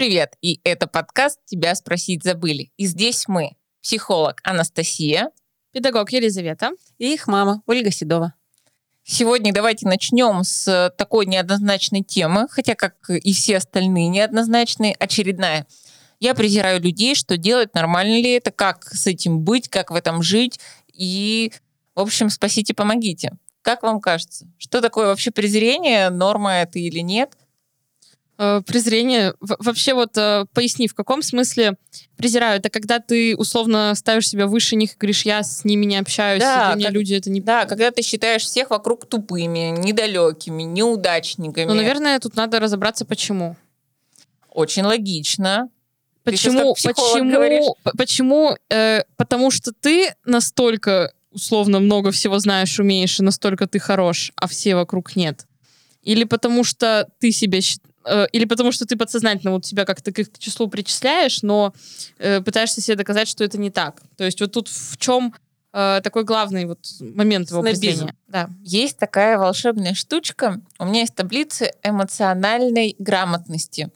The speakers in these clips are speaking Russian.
Привет! И это подкаст «Тебя спросить забыли». И здесь мы, психолог Анастасия, педагог Елизавета и их мама Ольга Седова. Сегодня давайте начнем с такой неоднозначной темы, хотя, как и все остальные неоднозначные, очередная. Я презираю людей, что делать, нормально ли это, как с этим быть, как в этом жить. И, в общем, спасите, помогите. Как вам кажется? Что такое вообще презрение? Норма это или нет? Э, презрение. вообще вот э, поясни, в каком смысле презираю? Это когда ты условно ставишь себя выше них и говоришь, я с ними не общаюсь, да, для меня как, люди это не... Да, когда ты считаешь всех вокруг тупыми, недалекими, неудачниками. Ну, наверное, тут надо разобраться, почему. Очень логично. Почему? Почему? Почему? Э, потому что ты настолько условно много всего знаешь, умеешь, и настолько ты хорош, а все вокруг нет. Или потому что ты себя Э, или потому что ты подсознательно вот себя как-то к числу причисляешь, но э, пытаешься себе доказать, что это не так. То есть вот тут в чем э, такой главный вот момент его определения. Да. Есть такая волшебная штучка. У меня есть таблицы эмоциональной грамотности.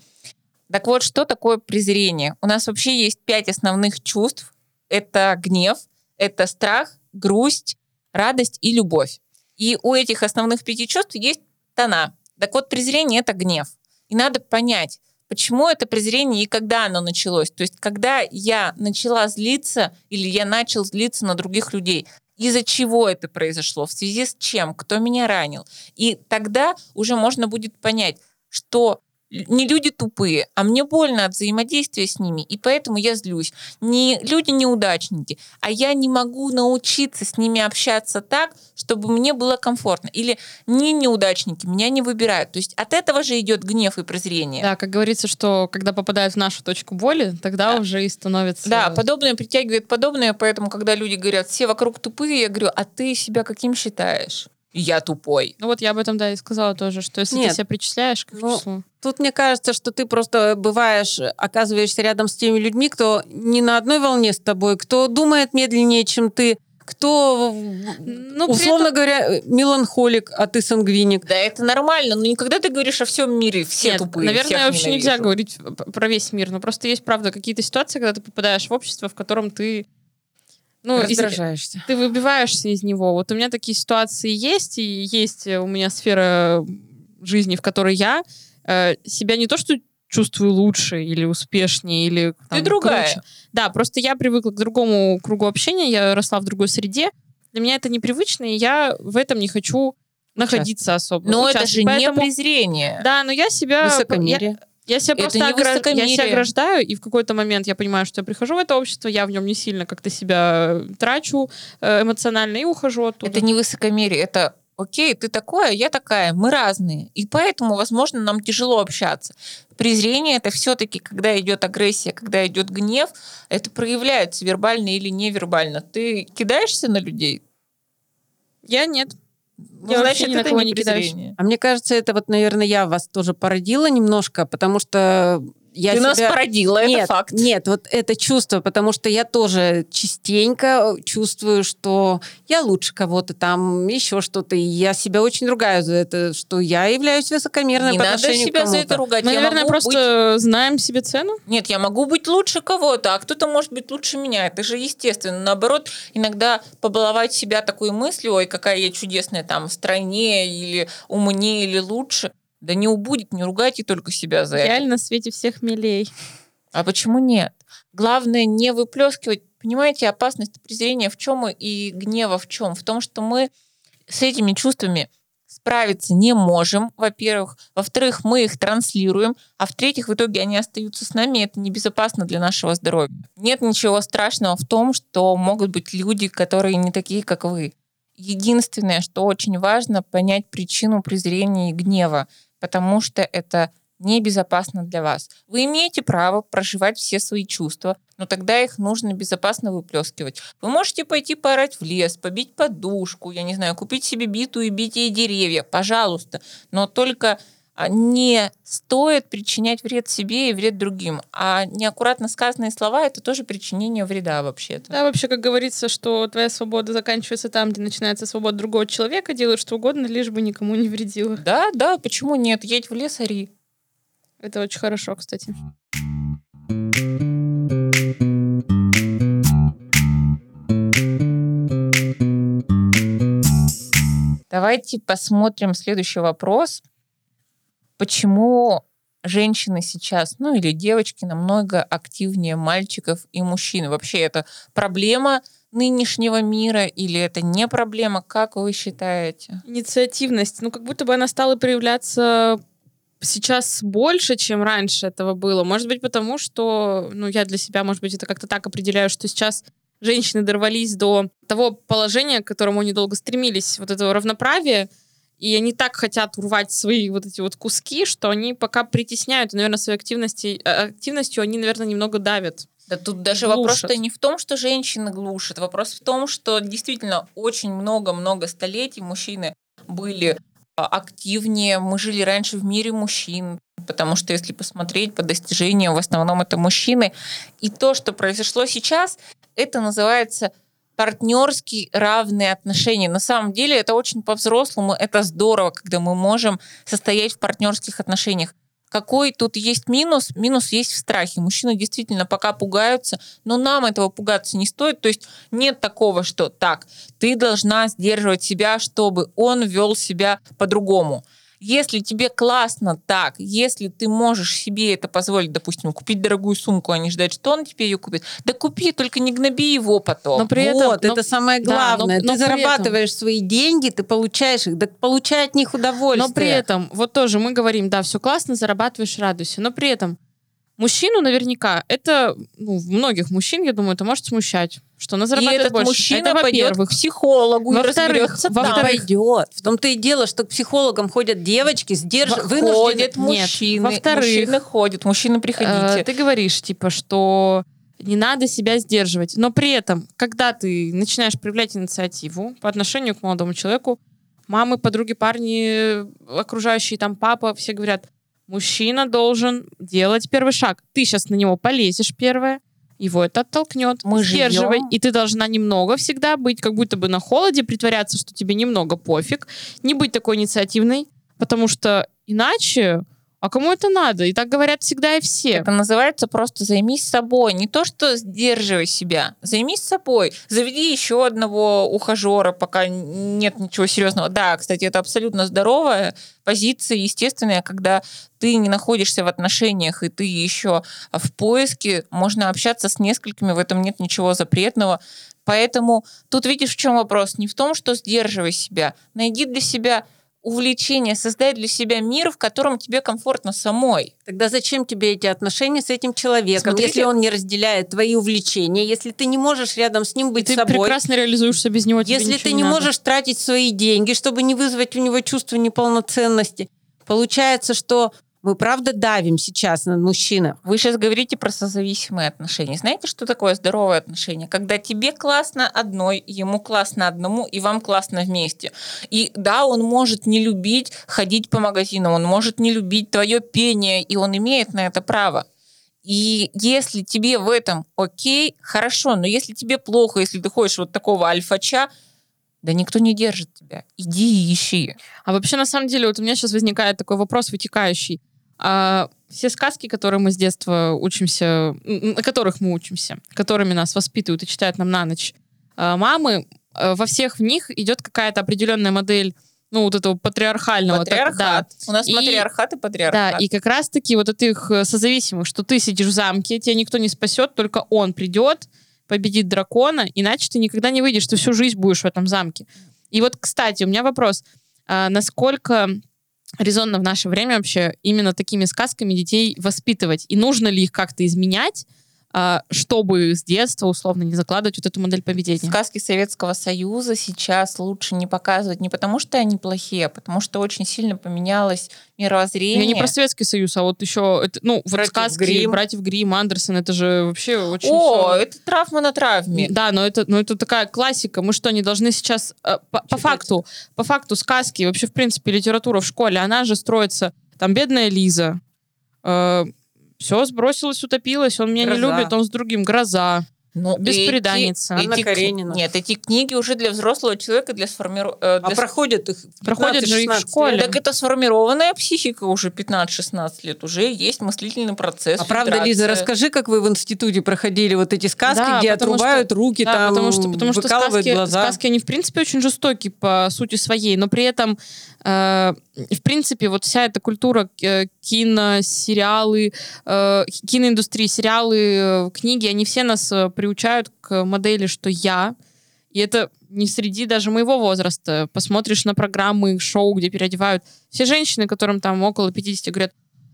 Так вот, что такое презрение? У нас вообще есть пять основных чувств. Это гнев, это страх, грусть, радость и любовь. И у этих основных пяти чувств есть тона. Так вот, презрение — это гнев. И надо понять, почему это презрение и когда оно началось. То есть, когда я начала злиться или я начал злиться на других людей, из-за чего это произошло, в связи с чем, кто меня ранил. И тогда уже можно будет понять, что не люди тупые, а мне больно от взаимодействия с ними, и поэтому я злюсь. Не люди неудачники, а я не могу научиться с ними общаться так, чтобы мне было комфортно. Или не неудачники, меня не выбирают. То есть от этого же идет гнев и презрение. Да, как говорится, что когда попадают в нашу точку боли, тогда да. уже и становится... Да, подобное притягивает подобное, поэтому когда люди говорят, все вокруг тупые, я говорю, а ты себя каким считаешь? Я тупой. Ну вот я об этом, да, и сказала тоже, что если Нет. ты себя причисляешь к ну, числу... Тут мне кажется, что ты просто бываешь, оказываешься рядом с теми людьми, кто не на одной волне с тобой, кто думает медленнее, чем ты, кто, ну, условно этом... говоря, меланхолик, а ты сангвиник. Да, это нормально, но никогда ты говоришь о всем мире, все Нет, тупые. Наверное, вообще ненавижу. нельзя говорить про весь мир, но просто есть, правда, какие-то ситуации, когда ты попадаешь в общество, в котором ты ну, раздражаешься. Ты выбиваешься из него. Вот у меня такие ситуации есть, и есть у меня сфера жизни, в которой я э, себя не то что чувствую лучше или успешнее, или там, ты другая. Круче. Да, просто я привыкла к другому кругу общения, я росла в другой среде. Для меня это непривычно, и я в этом не хочу находиться особо. Но это же Поэтому, не презрение. Да, но я себя... Высокомерие. Я, я себя просто не огра... я себя ограждаю, и в какой-то момент я понимаю, что я прихожу в это общество, я в нем не сильно как-то себя трачу э, эмоционально и ухожу оттуда. Это не высокомерие, это окей, ты такое, я такая, мы разные. И поэтому, возможно, нам тяжело общаться. Презрение это все-таки, когда идет агрессия, когда идет гнев, это проявляется вербально или невербально. Ты кидаешься на людей? Я нет. Ну, я значит, это не, не кидаюсь. А мне кажется, это вот, наверное, я вас тоже породила немножко, потому что я Ты себя... нас породила, нет, это факт. Нет, вот это чувство, потому что я тоже частенько чувствую, что я лучше кого-то там, еще что-то. И я себя очень ругаю за это, что я являюсь высокомерной Не по надо себя за это ругать. Мы, я наверное, просто быть... знаем себе цену. Нет, я могу быть лучше кого-то, а кто-то может быть лучше меня. Это же естественно. Наоборот, иногда побаловать себя такой мыслью, ой, какая я чудесная там, в стране или умнее, или лучше – да не убудет, не ругайте только себя за Реально это. Реально свете всех милей. А почему нет? Главное не выплескивать. Понимаете, опасность презрения в чем и гнева в чем? В том, что мы с этими чувствами справиться не можем, во-первых. Во-вторых, мы их транслируем. А в-третьих, в итоге они остаются с нами, и это небезопасно для нашего здоровья. Нет ничего страшного в том, что могут быть люди, которые не такие, как вы. Единственное, что очень важно, понять причину презрения и гнева потому что это небезопасно для вас. Вы имеете право проживать все свои чувства, но тогда их нужно безопасно выплескивать. Вы можете пойти поорать в лес, побить подушку, я не знаю, купить себе биту и бить ей деревья, пожалуйста, но только не стоит причинять вред себе и вред другим. А неаккуратно сказанные слова — это тоже причинение вреда вообще-то. Да, вообще, как говорится, что твоя свобода заканчивается там, где начинается свобода другого человека, делают что угодно, лишь бы никому не вредило. Да, да, почему нет? Едь в лес, ори. Это очень хорошо, кстати. Давайте посмотрим следующий вопрос. Почему женщины сейчас, ну или девочки, намного активнее мальчиков и мужчин? Вообще это проблема нынешнего мира или это не проблема? Как вы считаете? Инициативность. Ну, как будто бы она стала проявляться сейчас больше, чем раньше этого было. Может быть, потому что, ну, я для себя, может быть, это как-то так определяю, что сейчас женщины дорвались до того положения, к которому они долго стремились, вот этого равноправия, и они так хотят урвать свои вот эти вот куски, что они пока притесняют, и, наверное, своей активности, э, активностью они, наверное, немного давят. Да тут даже вопрос-то не в том, что женщины глушат, вопрос в том, что действительно очень много-много столетий мужчины были а, активнее, мы жили раньше в мире мужчин, потому что если посмотреть по достижениям, в основном это мужчины. И то, что произошло сейчас, это называется партнерские равные отношения. На самом деле это очень по-взрослому, это здорово, когда мы можем состоять в партнерских отношениях. Какой тут есть минус? Минус есть в страхе. Мужчины действительно пока пугаются, но нам этого пугаться не стоит. То есть нет такого, что так, ты должна сдерживать себя, чтобы он вел себя по-другому. Если тебе классно так, если ты можешь себе это позволить, допустим, купить дорогую сумку, а не ждать, что он тебе ее купит, да купи, только не гноби его потом. Но при этом, вот, но, это самое главное. Да, но, ты но зарабатываешь этом, свои деньги, ты получаешь их, да получай от них удовольствие. Но при этом, вот тоже мы говорим, да, все классно, зарабатываешь, радуйся, но при этом Мужчину наверняка, это, ну, многих мужчин, я думаю, это может смущать, что она зарабатывает и этот больше. мужчина это, пойдет к психологу во-вторых, во пойдет. В том-то и дело, что к психологам ходят девочки, сдерживают. Ходят мужчины. Во-вторых, мужчины ходят, мужчины приходите. Э, ты говоришь, типа, что не надо себя сдерживать. Но при этом, когда ты начинаешь проявлять инициативу по отношению к молодому человеку, мамы, подруги, парни, окружающие там папа, все говорят, Мужчина должен делать первый шаг. Ты сейчас на него полезешь первое, его это оттолкнет. Мы Сдерживай. Живем. И ты должна немного всегда быть как будто бы на холоде, притворяться, что тебе немного пофиг, не быть такой инициативной, потому что иначе а кому это надо? И так говорят всегда и все. Это называется просто займись собой. Не то, что сдерживай себя. Займись собой. Заведи еще одного ухажера, пока нет ничего серьезного. Да, кстати, это абсолютно здоровая позиция, естественная, когда ты не находишься в отношениях, и ты еще в поиске, можно общаться с несколькими, в этом нет ничего запретного. Поэтому тут видишь, в чем вопрос. Не в том, что сдерживай себя. Найди для себя увлечение, создать для себя мир, в котором тебе комфортно самой. Тогда зачем тебе эти отношения с этим человеком, Смотрите, если он не разделяет твои увлечения, если ты не можешь рядом с ним быть ты собой? Ты прекрасно реализуешься без него. Если ты не, не можешь тратить свои деньги, чтобы не вызвать у него чувство неполноценности, получается, что мы правда давим сейчас на мужчину. Вы сейчас говорите про созависимые отношения. Знаете, что такое здоровое отношение? Когда тебе классно одной, ему классно одному, и вам классно вместе. И да, он может не любить ходить по магазинам, он может не любить твое пение, и он имеет на это право. И если тебе в этом окей, хорошо, но если тебе плохо, если ты ходишь вот такого альфача, да никто не держит тебя. Иди и ищи. А вообще, на самом деле, вот у меня сейчас возникает такой вопрос вытекающий. А все сказки, которые мы с детства учимся, на которых мы учимся, которыми нас воспитывают и читают нам на ночь а, мамы, а, во всех в них идет какая-то определенная модель ну, вот этого патриархального. Патриархат. Так, да. У нас и, матриархат и патриархат. Да, и как раз-таки вот этих э, созависимых, что ты сидишь в замке, тебя никто не спасет, только он придет, победит дракона, иначе ты никогда не выйдешь, ты всю жизнь будешь в этом замке. И вот, кстати, у меня вопрос. А, насколько резонно в наше время вообще именно такими сказками детей воспитывать? И нужно ли их как-то изменять? А, чтобы с детства условно не закладывать вот эту модель поведения. Сказки Советского Союза сейчас лучше не показывать не потому, что они плохие, а потому что очень сильно поменялось мировоззрение. Я не про Советский Союз, а вот еще, это, ну, вот сказки Грим. братьев Грим, Андерсон, это же вообще очень... О, все... это травма на травме. Да, но это, но это такая классика. Мы что, не должны сейчас... Э, по, по факту, по факту сказки, вообще, в принципе, литература в школе, она же строится... Там бедная Лиза, э, все, сбросилась, утопилась, он меня Гроза. не любит, он с другим. Гроза. Ну, Беспреданница. Эти, Анна эти, Каренина. Нет, эти книги уже для взрослого человека, для сформированного... Э, а проходят их Проходят же их в школе. Так это сформированная психика уже 15-16 лет. Уже есть мыслительный процесс. А правда, Лиза, расскажи, как вы в институте проходили вот эти сказки, да, где отрубают что, руки, да, там потому что, потому что сказки, глаза. сказки, они в принципе очень жестокие по сути своей, но при этом в принципе вот вся эта культура э, кино, сериалы, э, киноиндустрии, сериалы, э, книги, они все нас э, приучают к модели, что я, и это не среди даже моего возраста. Посмотришь на программы, шоу, где переодевают. Все женщины, которым там около 50, говорят,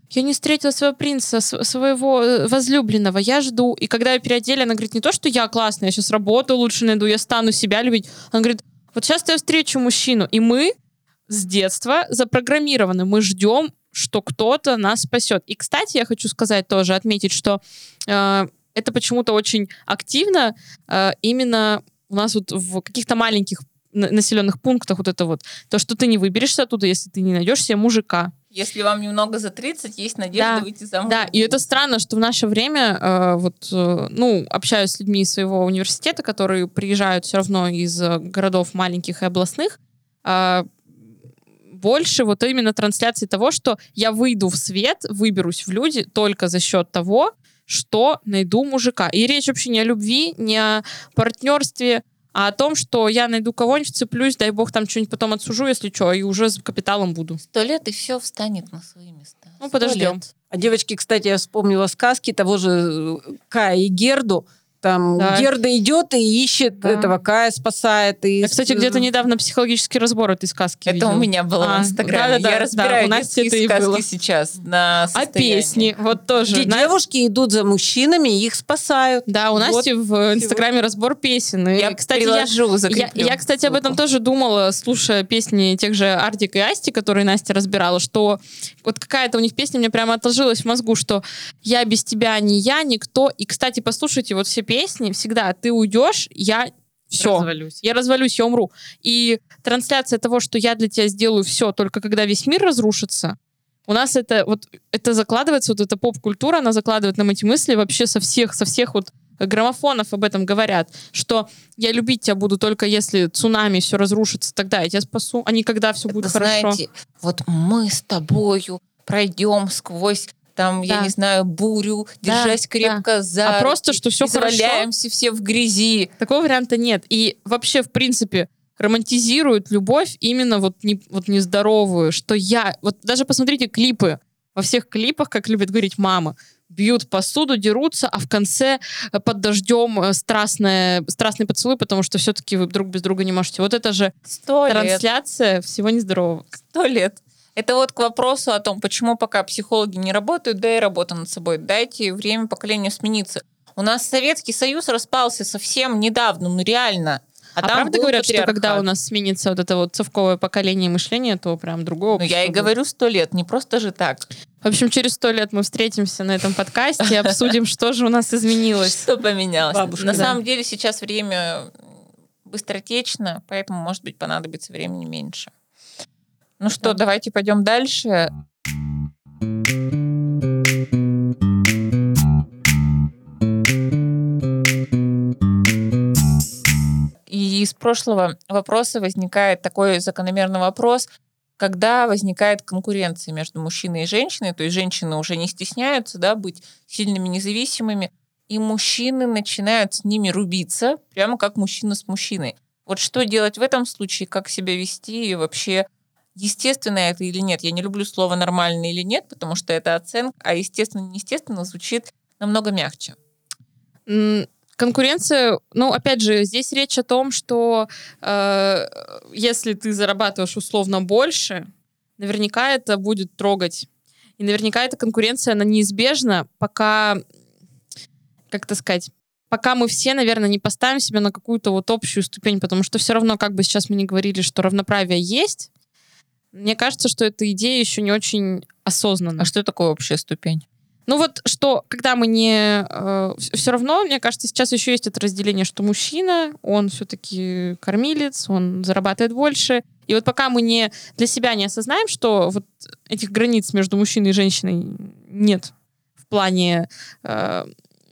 я не встретила своего принца, своего э, возлюбленного, я жду. И когда ее переодели, она говорит, не то, что я классная, я сейчас работу лучше найду, я стану себя любить. Она говорит, вот сейчас я встречу мужчину. И мы с детства запрограммированы, мы ждем, что кто-то нас спасет. И, кстати, я хочу сказать тоже, отметить, что э, это почему-то очень активно э, именно у нас вот в каких-то маленьких населенных пунктах вот это вот, то, что ты не выберешься оттуда, если ты не найдешь себе мужика. Если вам немного за 30, есть надежда да, выйти замуж. Да, и это странно, что в наше время, э, вот, э, ну, общаюсь с людьми из своего университета, которые приезжают все равно из э, городов маленьких и областных, э, больше вот именно трансляции того, что я выйду в свет, выберусь в люди только за счет того, что найду мужика. И речь вообще не о любви, не о партнерстве, а о том, что я найду кого-нибудь, цеплюсь, дай бог там что-нибудь потом отсужу, если что, и уже с капиталом буду. Сто лет, и все встанет на свои места. Ну, подождем. А девочки, кстати, я вспомнила сказки того же э, Кая и Герду, там да. Герда идет и ищет да. этого Кая, спасает. И... Я, кстати, где-то недавно психологический разбор этой сказки Это видел. у меня было а, в Инстаграме. Да, да, Я да, разбираю да, у нас это сказки было. сейчас на А песни, вот тоже. Где на... девушки идут за мужчинами и их спасают. Да, у Насти вот. в Инстаграме разбор песен. И, я кстати, приложу, я, я, я, кстати, об этом тоже думала, слушая песни тех же Артик и Асти, которые Настя разбирала, что вот какая-то у них песня мне прямо отложилась в мозгу, что я без тебя не я, никто. И, кстати, послушайте вот все песни, всегда ты уйдешь, я все. Развалюсь. Я развалюсь, я умру. И трансляция того, что я для тебя сделаю все, только когда весь мир разрушится, у нас это вот это закладывается, вот эта поп-культура, она закладывает нам эти мысли вообще со всех, со всех вот граммофонов об этом говорят, что я любить тебя буду только если цунами все разрушится, тогда я тебя спасу, а не когда все будет Знаете, хорошо. Вот мы с тобою пройдем сквозь там, да. я не знаю, бурю, да, держась крепко да. за А просто, что все хорошо. все в грязи. Такого варианта нет. И вообще, в принципе, романтизируют любовь именно вот, не, вот нездоровую, что я... Вот даже посмотрите клипы. Во всех клипах, как любит говорить мама, бьют посуду, дерутся, а в конце э, под дождем э, страстное, страстный поцелуй, потому что все-таки вы друг без друга не можете. Вот это же Сто трансляция лет. всего нездорового. Сто лет. Это вот к вопросу о том, почему пока психологи не работают, да и работа над собой. Дайте время поколению смениться. У нас Советский Союз распался совсем недавно, ну реально. А, а правда говорят, что когда у нас сменится вот это вот совковое поколение мышления, то прям другого. Ну, я и говорю сто лет, не просто же так. В общем, через сто лет мы встретимся на этом подкасте и обсудим, что же у нас изменилось. Что поменялось. На самом деле сейчас время быстротечно, поэтому, может быть, понадобится времени меньше. Ну что, давайте пойдем дальше. И из прошлого вопроса возникает такой закономерный вопрос, когда возникает конкуренция между мужчиной и женщиной, то есть женщины уже не стесняются да, быть сильными независимыми, и мужчины начинают с ними рубиться, прямо как мужчина с мужчиной. Вот что делать в этом случае, как себя вести? И вообще естественно это или нет. Я не люблю слово нормально или нет, потому что это оценка, а естественно, неестественно звучит намного мягче. Конкуренция, ну, опять же, здесь речь о том, что э, если ты зарабатываешь условно больше, наверняка это будет трогать. И наверняка эта конкуренция, она неизбежна, пока, как это сказать, пока мы все, наверное, не поставим себя на какую-то вот общую ступень, потому что все равно, как бы сейчас мы не говорили, что равноправие есть, мне кажется, что эта идея еще не очень осознанна. А что такое общая ступень? Ну вот, что когда мы не... Э, все равно, мне кажется, сейчас еще есть это разделение, что мужчина, он все-таки кормилец, он зарабатывает больше. И вот пока мы не для себя не осознаем, что вот этих границ между мужчиной и женщиной нет в плане э,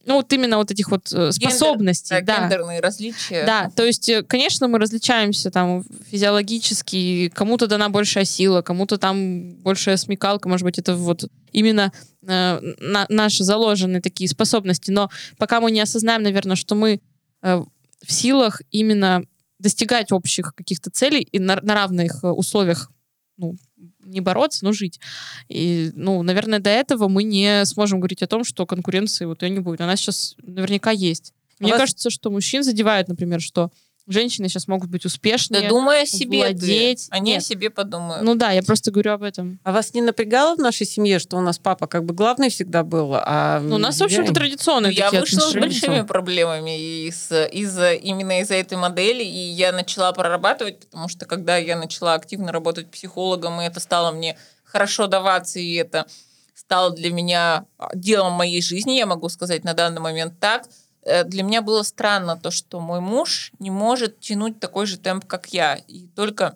ну, вот именно вот этих вот э, способностей. Гендер, да, да. Гендерные различия. Да, то есть, э, конечно, мы различаемся там физиологически, кому-то дана большая сила, кому-то там большая смекалка, может быть, это вот именно э, на, наши заложенные такие способности, но пока мы не осознаем, наверное, что мы э, в силах именно достигать общих каких-то целей и на, на равных э, условиях ну, не бороться, но жить. И, ну, наверное, до этого мы не сможем говорить о том, что конкуренции вот ее не будет. Она сейчас наверняка есть. А Мне вас... кажется, что мужчин задевает, например, что женщины сейчас могут быть успешнее. Да думай о себе. Владеть. Ты. Они Нет. о себе подумают. Ну да, я просто говорю об этом. А вас не напрягало в нашей семье, что у нас папа как бы главный всегда был? А ну, у нас, в общем-то, традиционные Я вышла отношения. с большими проблемами из, из, именно из-за этой модели, и я начала прорабатывать, потому что когда я начала активно работать психологом, и это стало мне хорошо даваться, и это стало для меня делом моей жизни, я могу сказать на данный момент так – для меня было странно то, что мой муж не может тянуть такой же темп, как я. И только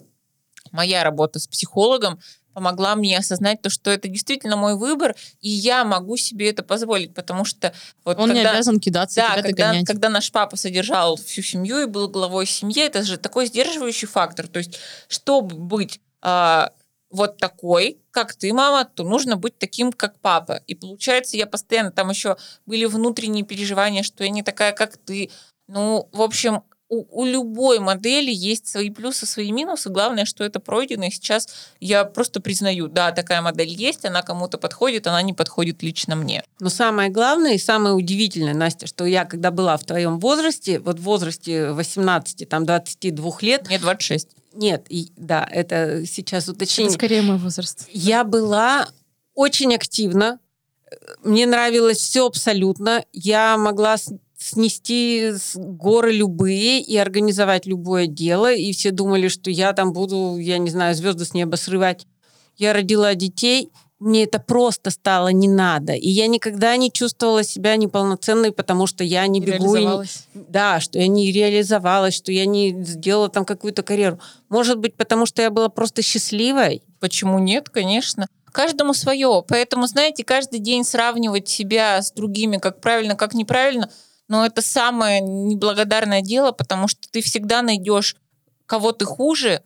моя работа с психологом помогла мне осознать то, что это действительно мой выбор, и я могу себе это позволить, потому что вот он когда, не обязан кидаться, да, когда, когда наш папа содержал всю семью и был главой семьи, это же такой сдерживающий фактор. То есть, чтобы быть э, вот такой, как ты, мама, то нужно быть таким, как папа. И получается, я постоянно, там еще были внутренние переживания, что я не такая, как ты. Ну, в общем, у, у любой модели есть свои плюсы, свои минусы. Главное, что это пройдено. И сейчас я просто признаю, да, такая модель есть, она кому-то подходит, она не подходит лично мне. Но самое главное и самое удивительное, Настя, что я, когда была в твоем возрасте, вот в возрасте 18, там, 22 лет... Мне 26. Нет, и, да, это сейчас уточнение. Это скорее мой возраст. Я была очень активна. Мне нравилось все абсолютно. Я могла снести горы любые и организовать любое дело. И все думали, что я там буду, я не знаю, звезды с неба срывать. Я родила детей – мне это просто стало не надо. И я никогда не чувствовала себя неполноценной, потому что я не, бегу. И не, да, что я не реализовалась, что я не сделала там какую-то карьеру. Может быть, потому что я была просто счастливой? Почему нет, конечно. Каждому свое. Поэтому, знаете, каждый день сравнивать себя с другими, как правильно, как неправильно, но это самое неблагодарное дело, потому что ты всегда найдешь кого ты хуже,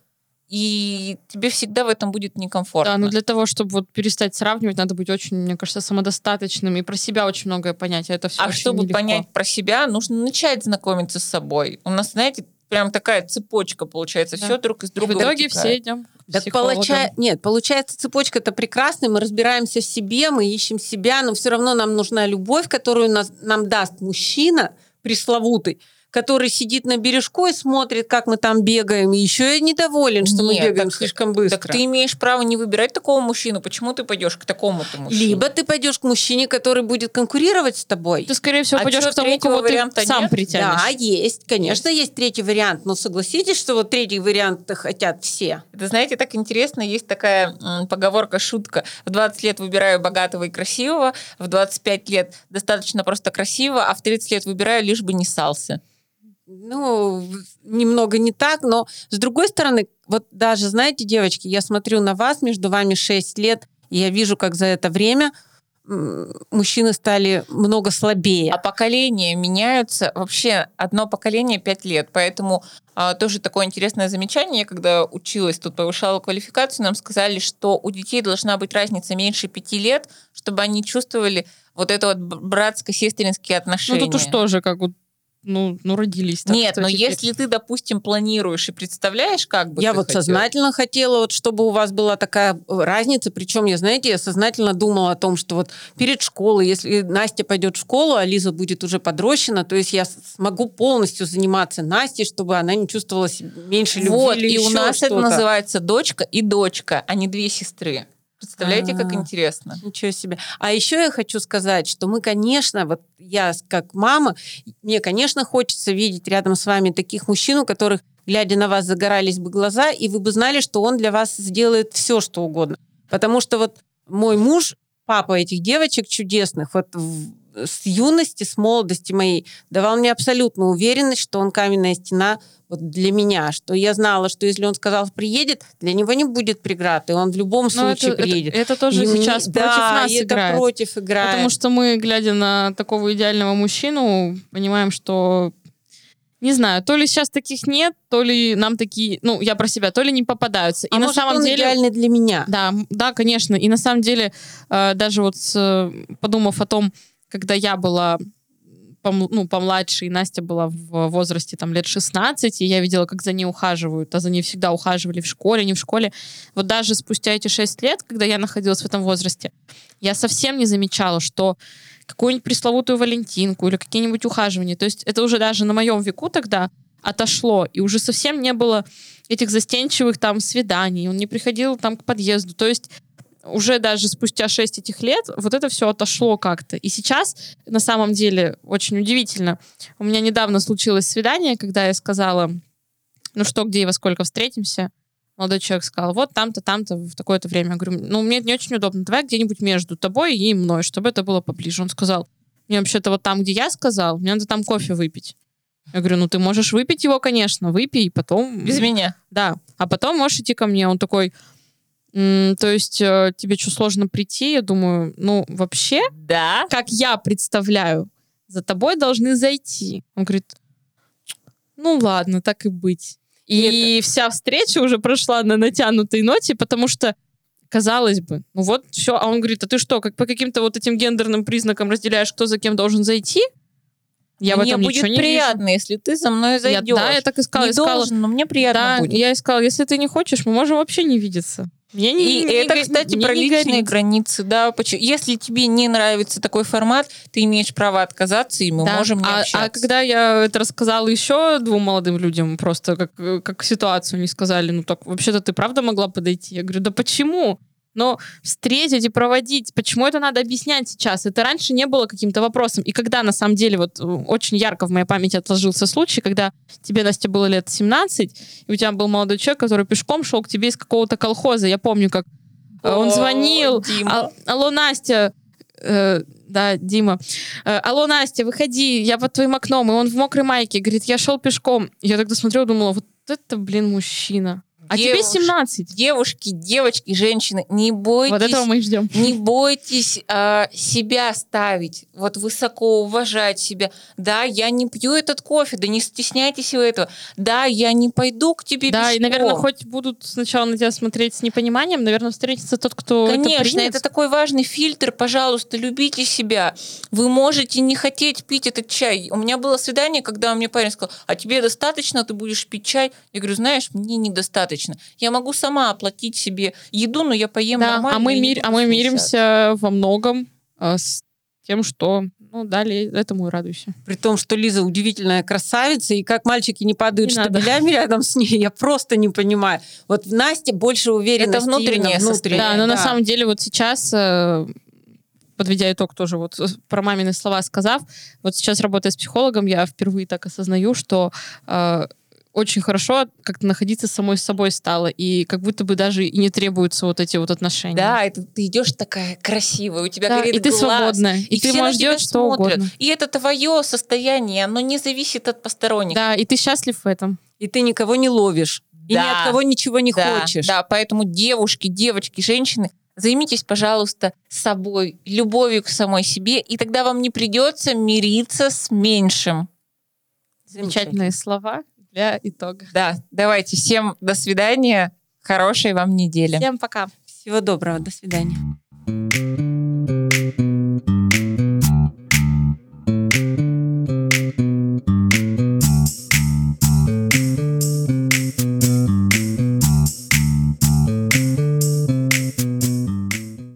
и тебе всегда в этом будет некомфортно. Да, но для того, чтобы вот перестать сравнивать, надо быть очень, мне кажется, самодостаточным и про себя очень многое понять. А это все А чтобы нелегко. понять про себя, нужно начать знакомиться с собой. У нас, знаете, прям такая цепочка получается, да. все друг из друга. И в итоге вытекает. все идем. Так получа... Нет, получается, цепочка это прекрасная, мы разбираемся в себе, мы ищем себя, но все равно нам нужна любовь, которую нас, нам даст мужчина пресловутый, который сидит на бережку и смотрит, как мы там бегаем, и еще и недоволен, что Нет, мы бегаем так, слишком быстро. Так ты имеешь право не выбирать такого мужчину. Почему ты пойдешь к такому-то мужчине? Либо ты пойдешь к мужчине, который будет конкурировать с тобой. Ты, скорее всего, а пойдешь к тому, кого ты сам нет? притянешь. Да, есть. Конечно, есть. есть третий вариант. Но согласитесь, что вот третий вариант хотят все. Это, знаете, так интересно. Есть такая поговорка, шутка. В 20 лет выбираю богатого и красивого, в 25 лет достаточно просто красиво, а в 30 лет выбираю лишь бы не сался ну, немного не так, но с другой стороны, вот даже, знаете, девочки, я смотрю на вас, между вами 6 лет, и я вижу, как за это время мужчины стали много слабее. А поколения меняются. Вообще одно поколение 5 лет. Поэтому а, тоже такое интересное замечание. Я когда училась, тут повышала квалификацию, нам сказали, что у детей должна быть разница меньше 5 лет, чтобы они чувствовали вот это вот братско-сестринские отношения. Ну тут уж тоже как вот ну, ну родились. Так, Нет, но теперь. если ты, допустим, планируешь и представляешь, как бы Я вот хотел. сознательно хотела, вот, чтобы у вас была такая разница, причем я, знаете, я сознательно думала о том, что вот перед школой, если Настя пойдет в школу, а Лиза будет уже подрощена, то есть я смогу полностью заниматься Настей, чтобы она не чувствовала себя меньше любви Вот, и у нас это называется дочка и дочка, а не две сестры. Представляете, как а. интересно? Ничего себе. А еще я хочу сказать, что мы, конечно, вот я как мама, мне, конечно, хочется видеть рядом с вами таких мужчин, у которых, глядя на вас, загорались бы глаза, и вы бы знали, что он для вас сделает все, что угодно. Потому что вот мой муж, папа этих девочек чудесных, вот с юности, с молодости моей давал мне абсолютную уверенность, что он каменная стена вот для меня, что я знала, что если он сказал приедет, для него не будет преград, и он в любом Но случае это, приедет. Это, это тоже и сейчас мне, против да, нас это играет. против играет. Потому что мы, глядя на такого идеального мужчину, понимаем, что не знаю, то ли сейчас таких нет, то ли нам такие, ну, я про себя, то ли не попадаются. А и может, на самом он деле идеальный для меня. Да, да, конечно. И на самом деле, э, даже вот с, подумав о том, когда я была пом, ну, помладше, и Настя была в возрасте там лет 16, и я видела, как за ней ухаживают, а за ней всегда ухаживали в школе, не в школе. Вот даже спустя эти 6 лет, когда я находилась в этом возрасте, я совсем не замечала, что какую-нибудь пресловутую Валентинку или какие-нибудь ухаживания. То есть это уже даже на моем веку тогда отошло, и уже совсем не было этих застенчивых там свиданий, он не приходил там к подъезду. То есть уже даже спустя 6 этих лет вот это все отошло как-то. И сейчас, на самом деле, очень удивительно. У меня недавно случилось свидание, когда я сказала, ну что, где и во сколько встретимся молодой человек сказал, вот там-то, там-то, в такое-то время. Я говорю, ну, мне не очень удобно, давай где-нибудь между тобой и мной, чтобы это было поближе. Он сказал, мне вообще-то вот там, где я сказал, мне надо там кофе выпить. Я говорю, ну, ты можешь выпить его, конечно, выпей, и потом... Без меня? Да. А потом можешь идти ко мне. Он такой, то есть э, тебе что, сложно прийти? Я думаю, ну, вообще, да. как я представляю, за тобой должны зайти. Он говорит, ну ладно, так и быть. И, это... вся встреча уже прошла на натянутой ноте, потому что казалось бы, ну вот все, а он говорит, а ты что, как по каким-то вот этим гендерным признакам разделяешь, кто за кем должен зайти? Я мне в этом будет не приятно, вижу. если ты за мной зайдешь. Я, да, я так искала. Не искала. должен, но мне приятно да, будет. я искала, если ты не хочешь, мы можем вообще не видеться. Мне не, и не, это, кстати, про личные горит. границы, да. Если тебе не нравится такой формат, ты имеешь право отказаться, и мы да. можем не а, общаться. А когда я это рассказала еще двум молодым людям, просто как, как ситуацию, они сказали, ну так, вообще-то ты правда могла подойти? Я говорю, да почему? Но встретить и проводить, почему это надо объяснять сейчас? Это раньше не было каким-то вопросом. И когда, на самом деле, вот э, очень ярко в моей памяти отложился случай, когда тебе, Настя, было лет 17, и у тебя был молодой человек, который пешком шел к тебе из какого-то колхоза. Я помню, как О, он звонил. А, алло, Настя, э, да, Дима. Э, алло, Настя, выходи, я под твоим окном. И он в мокрой майке. Говорит, я шел пешком. Я тогда смотрела, думала, вот это, блин, мужчина. А Девуш... тебе 17. Девушки, девочки, женщины, не бойтесь. Вот этого мы ждем. Не бойтесь э, себя ставить, вот высоко уважать себя. Да, я не пью этот кофе, да не стесняйтесь вы этого. Да, я не пойду к тебе Да, пешком. и, наверное, хоть будут сначала на тебя смотреть с непониманием, наверное, встретится тот, кто Конечно, это примет. это такой важный фильтр. Пожалуйста, любите себя. Вы можете не хотеть пить этот чай. У меня было свидание, когда мне парень сказал, а тебе достаточно, ты будешь пить чай? Я говорю, знаешь, мне недостаточно достаточно. Я могу сама оплатить себе еду, но я поем да, нормально. А мы, мир, а мы миримся во многом а, с тем, что ну, далее этому и радуйся. При том, что Лиза удивительная красавица, и как мальчики не падают не штабелями рядом с ней, я просто не понимаю. Вот в Насте больше уверенности. Это внутреннее внутреннее. Да, но да. на самом деле вот сейчас э, подведя итог тоже вот э, про мамины слова сказав, вот сейчас работая с психологом, я впервые так осознаю, что э, очень хорошо как-то находиться самой с собой стало, и как будто бы даже и не требуются вот эти вот отношения. Да, это ты идешь такая красивая, у тебя да, горит и ты глаз, свободная, и, и ты можешь делать что смотрят. угодно. И это твое состояние, оно не зависит от посторонних. Да, и ты счастлив в этом. И ты никого не ловишь. Да. И ни от кого ничего не да, хочешь. Да, поэтому девушки, девочки, женщины, займитесь, пожалуйста, собой, любовью к самой себе, и тогда вам не придется мириться с меньшим. Замечательные слова для итога. Да, давайте. Всем до свидания. Хорошей вам недели. Всем пока. Всего доброго. До свидания.